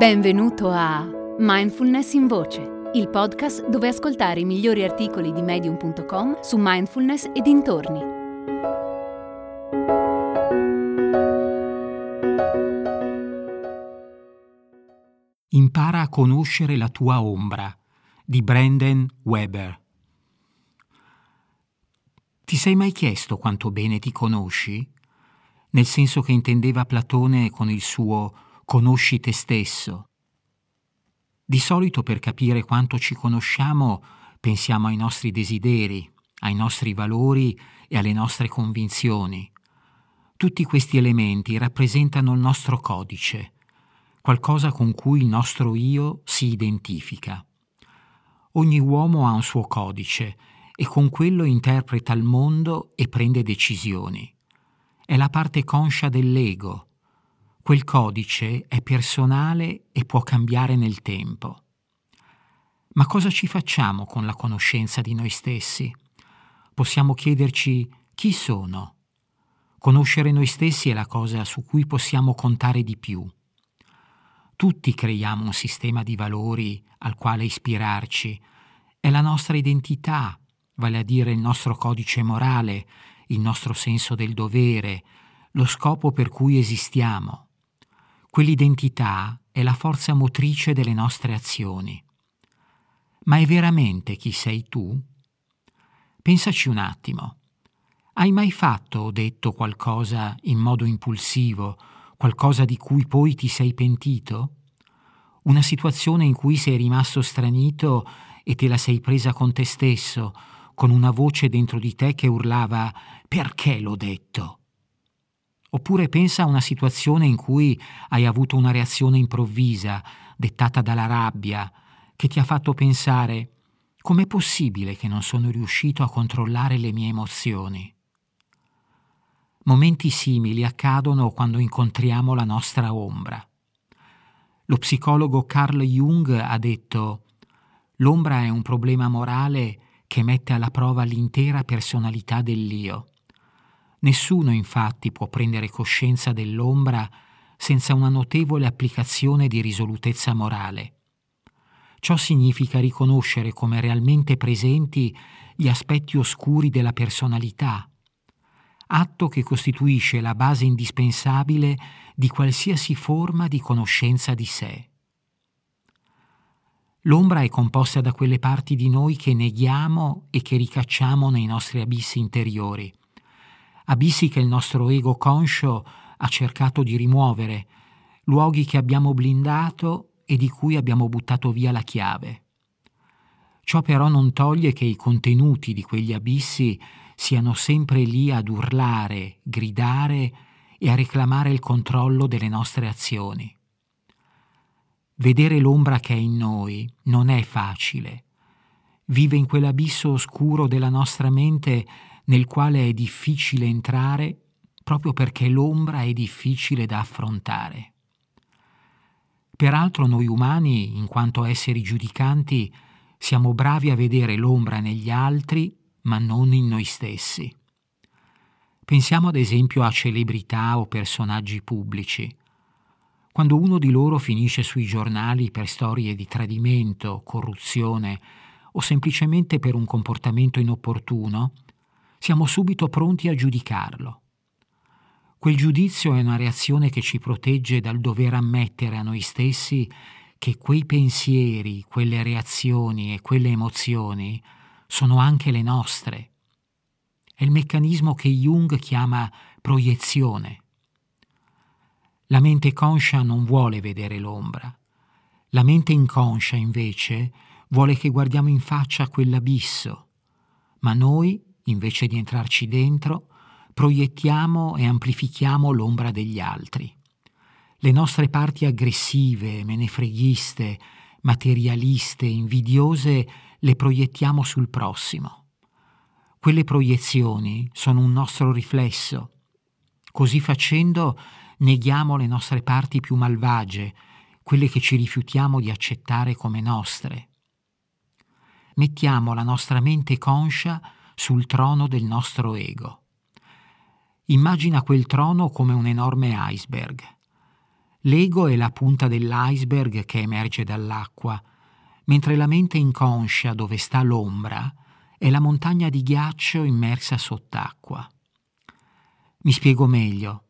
Benvenuto a Mindfulness in Voce, il podcast dove ascoltare i migliori articoli di medium.com su mindfulness e dintorni. Impara a conoscere la tua ombra di Brandon Weber. Ti sei mai chiesto quanto bene ti conosci? Nel senso che intendeva Platone con il suo conosci te stesso. Di solito per capire quanto ci conosciamo pensiamo ai nostri desideri, ai nostri valori e alle nostre convinzioni. Tutti questi elementi rappresentano il nostro codice, qualcosa con cui il nostro io si identifica. Ogni uomo ha un suo codice e con quello interpreta il mondo e prende decisioni. È la parte conscia dell'ego, Quel codice è personale e può cambiare nel tempo. Ma cosa ci facciamo con la conoscenza di noi stessi? Possiamo chiederci chi sono. Conoscere noi stessi è la cosa su cui possiamo contare di più. Tutti creiamo un sistema di valori al quale ispirarci. È la nostra identità, vale a dire il nostro codice morale, il nostro senso del dovere, lo scopo per cui esistiamo. Quell'identità è la forza motrice delle nostre azioni. Ma è veramente chi sei tu? Pensaci un attimo. Hai mai fatto o detto qualcosa in modo impulsivo, qualcosa di cui poi ti sei pentito? Una situazione in cui sei rimasto stranito e te la sei presa con te stesso, con una voce dentro di te che urlava perché l'ho detto? Oppure pensa a una situazione in cui hai avuto una reazione improvvisa, dettata dalla rabbia, che ti ha fatto pensare com'è possibile che non sono riuscito a controllare le mie emozioni? Momenti simili accadono quando incontriamo la nostra ombra. Lo psicologo Carl Jung ha detto L'ombra è un problema morale che mette alla prova l'intera personalità dell'io. Nessuno infatti può prendere coscienza dell'ombra senza una notevole applicazione di risolutezza morale. Ciò significa riconoscere come realmente presenti gli aspetti oscuri della personalità, atto che costituisce la base indispensabile di qualsiasi forma di conoscenza di sé. L'ombra è composta da quelle parti di noi che neghiamo e che ricacciamo nei nostri abissi interiori, abissi che il nostro ego conscio ha cercato di rimuovere, luoghi che abbiamo blindato e di cui abbiamo buttato via la chiave. Ciò però non toglie che i contenuti di quegli abissi siano sempre lì ad urlare, gridare e a reclamare il controllo delle nostre azioni. Vedere l'ombra che è in noi non è facile. Vive in quell'abisso oscuro della nostra mente nel quale è difficile entrare proprio perché l'ombra è difficile da affrontare. Peraltro noi umani, in quanto esseri giudicanti, siamo bravi a vedere l'ombra negli altri, ma non in noi stessi. Pensiamo ad esempio a celebrità o personaggi pubblici. Quando uno di loro finisce sui giornali per storie di tradimento, corruzione o semplicemente per un comportamento inopportuno, siamo subito pronti a giudicarlo. Quel giudizio è una reazione che ci protegge dal dover ammettere a noi stessi che quei pensieri, quelle reazioni e quelle emozioni sono anche le nostre. È il meccanismo che Jung chiama proiezione. La mente conscia non vuole vedere l'ombra. La mente inconscia, invece, vuole che guardiamo in faccia quell'abisso, ma noi invece di entrarci dentro, proiettiamo e amplifichiamo l'ombra degli altri. Le nostre parti aggressive, menefreghiste, materialiste, invidiose, le proiettiamo sul prossimo. Quelle proiezioni sono un nostro riflesso. Così facendo neghiamo le nostre parti più malvagie, quelle che ci rifiutiamo di accettare come nostre. Mettiamo la nostra mente conscia sul trono del nostro ego. Immagina quel trono come un enorme iceberg. L'ego è la punta dell'iceberg che emerge dall'acqua, mentre la mente inconscia dove sta l'ombra è la montagna di ghiaccio immersa sott'acqua. Mi spiego meglio.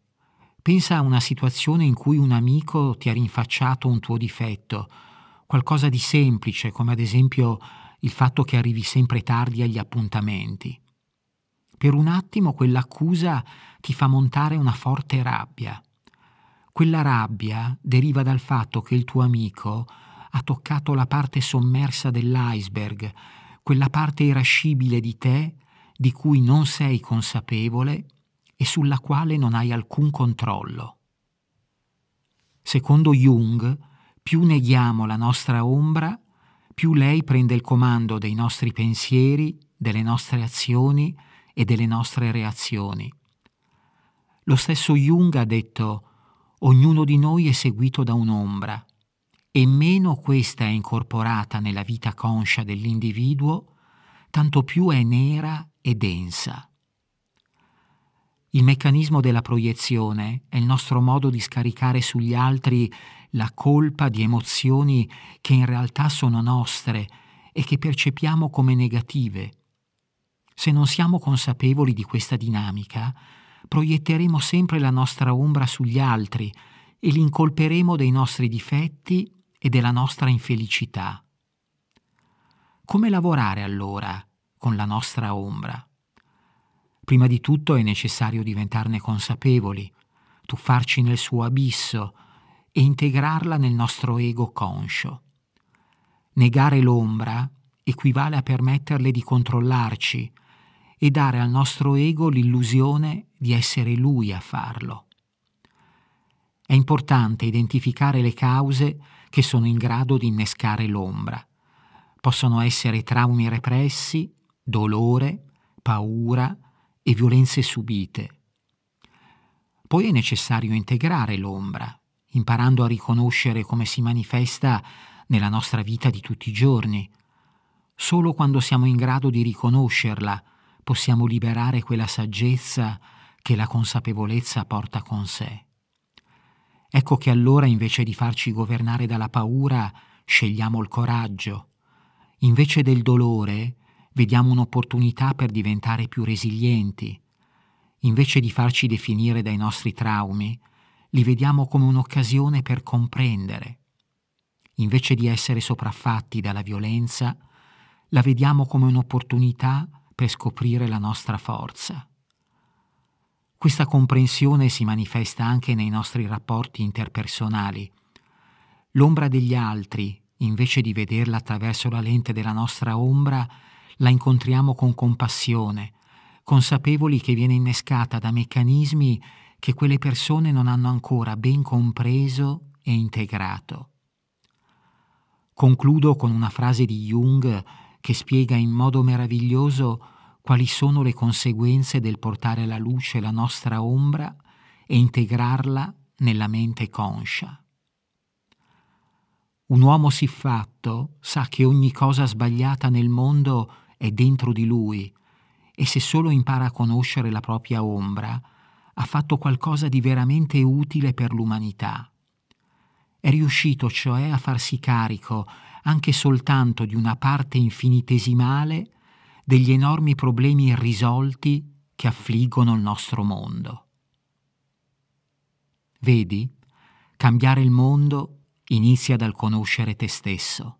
Pensa a una situazione in cui un amico ti ha rinfacciato un tuo difetto, qualcosa di semplice, come ad esempio il fatto che arrivi sempre tardi agli appuntamenti. Per un attimo quell'accusa ti fa montare una forte rabbia. Quella rabbia deriva dal fatto che il tuo amico ha toccato la parte sommersa dell'iceberg, quella parte irascibile di te di cui non sei consapevole e sulla quale non hai alcun controllo. Secondo Jung, più neghiamo la nostra ombra, più lei prende il comando dei nostri pensieri, delle nostre azioni e delle nostre reazioni. Lo stesso Jung ha detto ognuno di noi è seguito da un'ombra e meno questa è incorporata nella vita conscia dell'individuo, tanto più è nera e densa. Il meccanismo della proiezione è il nostro modo di scaricare sugli altri la colpa di emozioni che in realtà sono nostre e che percepiamo come negative. Se non siamo consapevoli di questa dinamica, proietteremo sempre la nostra ombra sugli altri e li incolperemo dei nostri difetti e della nostra infelicità. Come lavorare allora con la nostra ombra? Prima di tutto è necessario diventarne consapevoli, tuffarci nel suo abisso e integrarla nel nostro ego conscio. Negare l'ombra equivale a permetterle di controllarci e dare al nostro ego l'illusione di essere lui a farlo. È importante identificare le cause che sono in grado di innescare l'ombra. Possono essere traumi repressi, dolore, paura e violenze subite. Poi è necessario integrare l'ombra, imparando a riconoscere come si manifesta nella nostra vita di tutti i giorni. Solo quando siamo in grado di riconoscerla possiamo liberare quella saggezza che la consapevolezza porta con sé. Ecco che allora invece di farci governare dalla paura, scegliamo il coraggio. Invece del dolore, vediamo un'opportunità per diventare più resilienti. Invece di farci definire dai nostri traumi, li vediamo come un'occasione per comprendere. Invece di essere sopraffatti dalla violenza, la vediamo come un'opportunità per scoprire la nostra forza. Questa comprensione si manifesta anche nei nostri rapporti interpersonali. L'ombra degli altri, invece di vederla attraverso la lente della nostra ombra, la incontriamo con compassione, consapevoli che viene innescata da meccanismi che quelle persone non hanno ancora ben compreso e integrato. Concludo con una frase di Jung che spiega in modo meraviglioso quali sono le conseguenze del portare alla luce la nostra ombra e integrarla nella mente conscia. Un uomo siffatto sa che ogni cosa sbagliata nel mondo è dentro di lui e se solo impara a conoscere la propria ombra, ha fatto qualcosa di veramente utile per l'umanità. È riuscito cioè a farsi carico anche soltanto di una parte infinitesimale degli enormi problemi irrisolti che affliggono il nostro mondo. Vedi, cambiare il mondo inizia dal conoscere te stesso.